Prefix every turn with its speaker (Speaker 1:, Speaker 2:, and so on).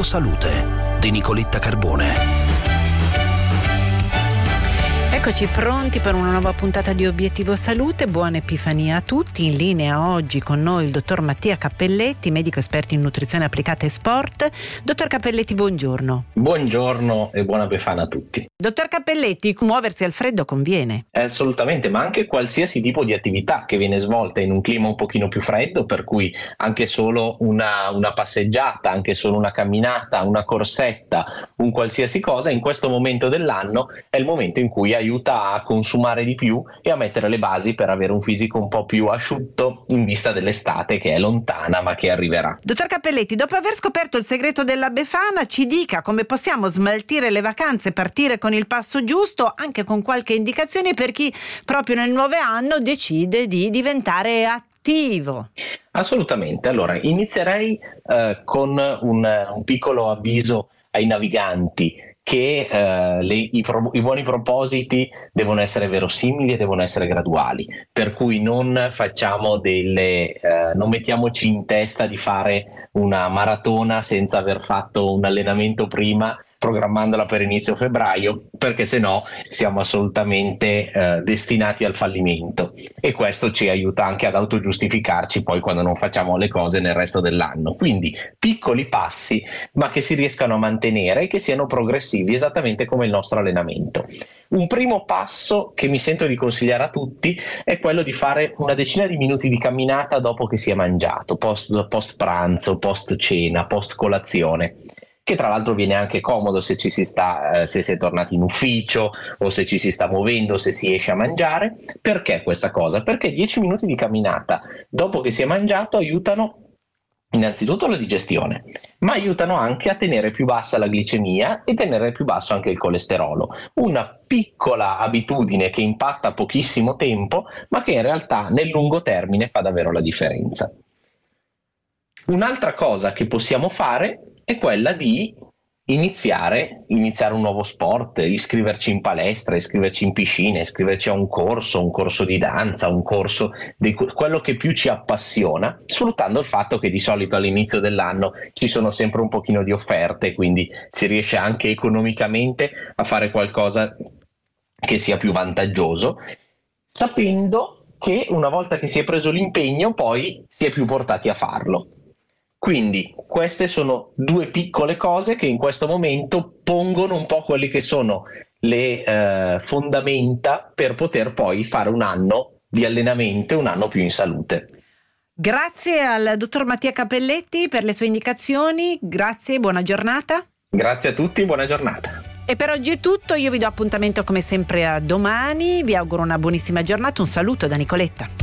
Speaker 1: Salute di Nicoletta Carbone.
Speaker 2: Eccoci pronti per una nuova puntata di Obiettivo Salute. Buona Epifania a tutti. In linea oggi con noi il dottor Mattia Cappelletti, medico esperto in nutrizione applicata e sport. Dottor Cappelletti, buongiorno.
Speaker 3: Buongiorno e buona Befana a tutti.
Speaker 2: Dottor Cappelletti, muoversi al freddo conviene?
Speaker 3: Assolutamente, ma anche qualsiasi tipo di attività che viene svolta in un clima un pochino più freddo, per cui anche solo una, una passeggiata, anche solo una camminata, una corsetta, un qualsiasi cosa, in questo momento dell'anno è il momento in cui aiuta aiuta a consumare di più e a mettere le basi per avere un fisico un po' più asciutto in vista dell'estate che è lontana ma che arriverà.
Speaker 2: Dottor Cappelletti, dopo aver scoperto il segreto della Befana, ci dica come possiamo smaltire le vacanze partire con il passo giusto, anche con qualche indicazione per chi proprio nel nuovo anno decide di diventare attivo.
Speaker 3: Assolutamente, allora inizierei eh, con un, un piccolo avviso ai naviganti che eh, le, i, pro, i, buoni propositi devono essere verosimili e devono essere graduali, per cui non facciamo delle, eh, non mettiamoci in testa di fare una maratona senza aver fatto un allenamento prima programmandola per inizio febbraio, perché se no siamo assolutamente eh, destinati al fallimento e questo ci aiuta anche ad autogiustificarci poi quando non facciamo le cose nel resto dell'anno. Quindi piccoli passi, ma che si riescano a mantenere e che siano progressivi, esattamente come il nostro allenamento. Un primo passo che mi sento di consigliare a tutti è quello di fare una decina di minuti di camminata dopo che si è mangiato, post, post pranzo, post cena, post colazione che tra l'altro viene anche comodo se ci si sta, eh, se si è tornati in ufficio o se ci si sta muovendo, se si esce a mangiare. Perché questa cosa? Perché 10 minuti di camminata dopo che si è mangiato aiutano innanzitutto la digestione, ma aiutano anche a tenere più bassa la glicemia e tenere più basso anche il colesterolo. Una piccola abitudine che impatta pochissimo tempo, ma che in realtà nel lungo termine fa davvero la differenza. Un'altra cosa che possiamo fare è quella di iniziare, iniziare un nuovo sport, iscriverci in palestra, iscriverci in piscina, iscriverci a un corso, un corso di danza, un corso di quello che più ci appassiona, sfruttando il fatto che di solito all'inizio dell'anno ci sono sempre un pochino di offerte, quindi si riesce anche economicamente a fare qualcosa che sia più vantaggioso, sapendo che una volta che si è preso l'impegno poi si è più portati a farlo. Quindi queste sono due piccole cose che in questo momento pongono un po' quelle che sono le eh, fondamenta per poter poi fare un anno di allenamento, un anno più in salute.
Speaker 2: Grazie al dottor Mattia Capelletti per le sue indicazioni, grazie, buona giornata.
Speaker 3: Grazie a tutti, buona giornata.
Speaker 2: E per oggi è tutto, io vi do appuntamento come sempre a domani, vi auguro una buonissima giornata, un saluto da Nicoletta.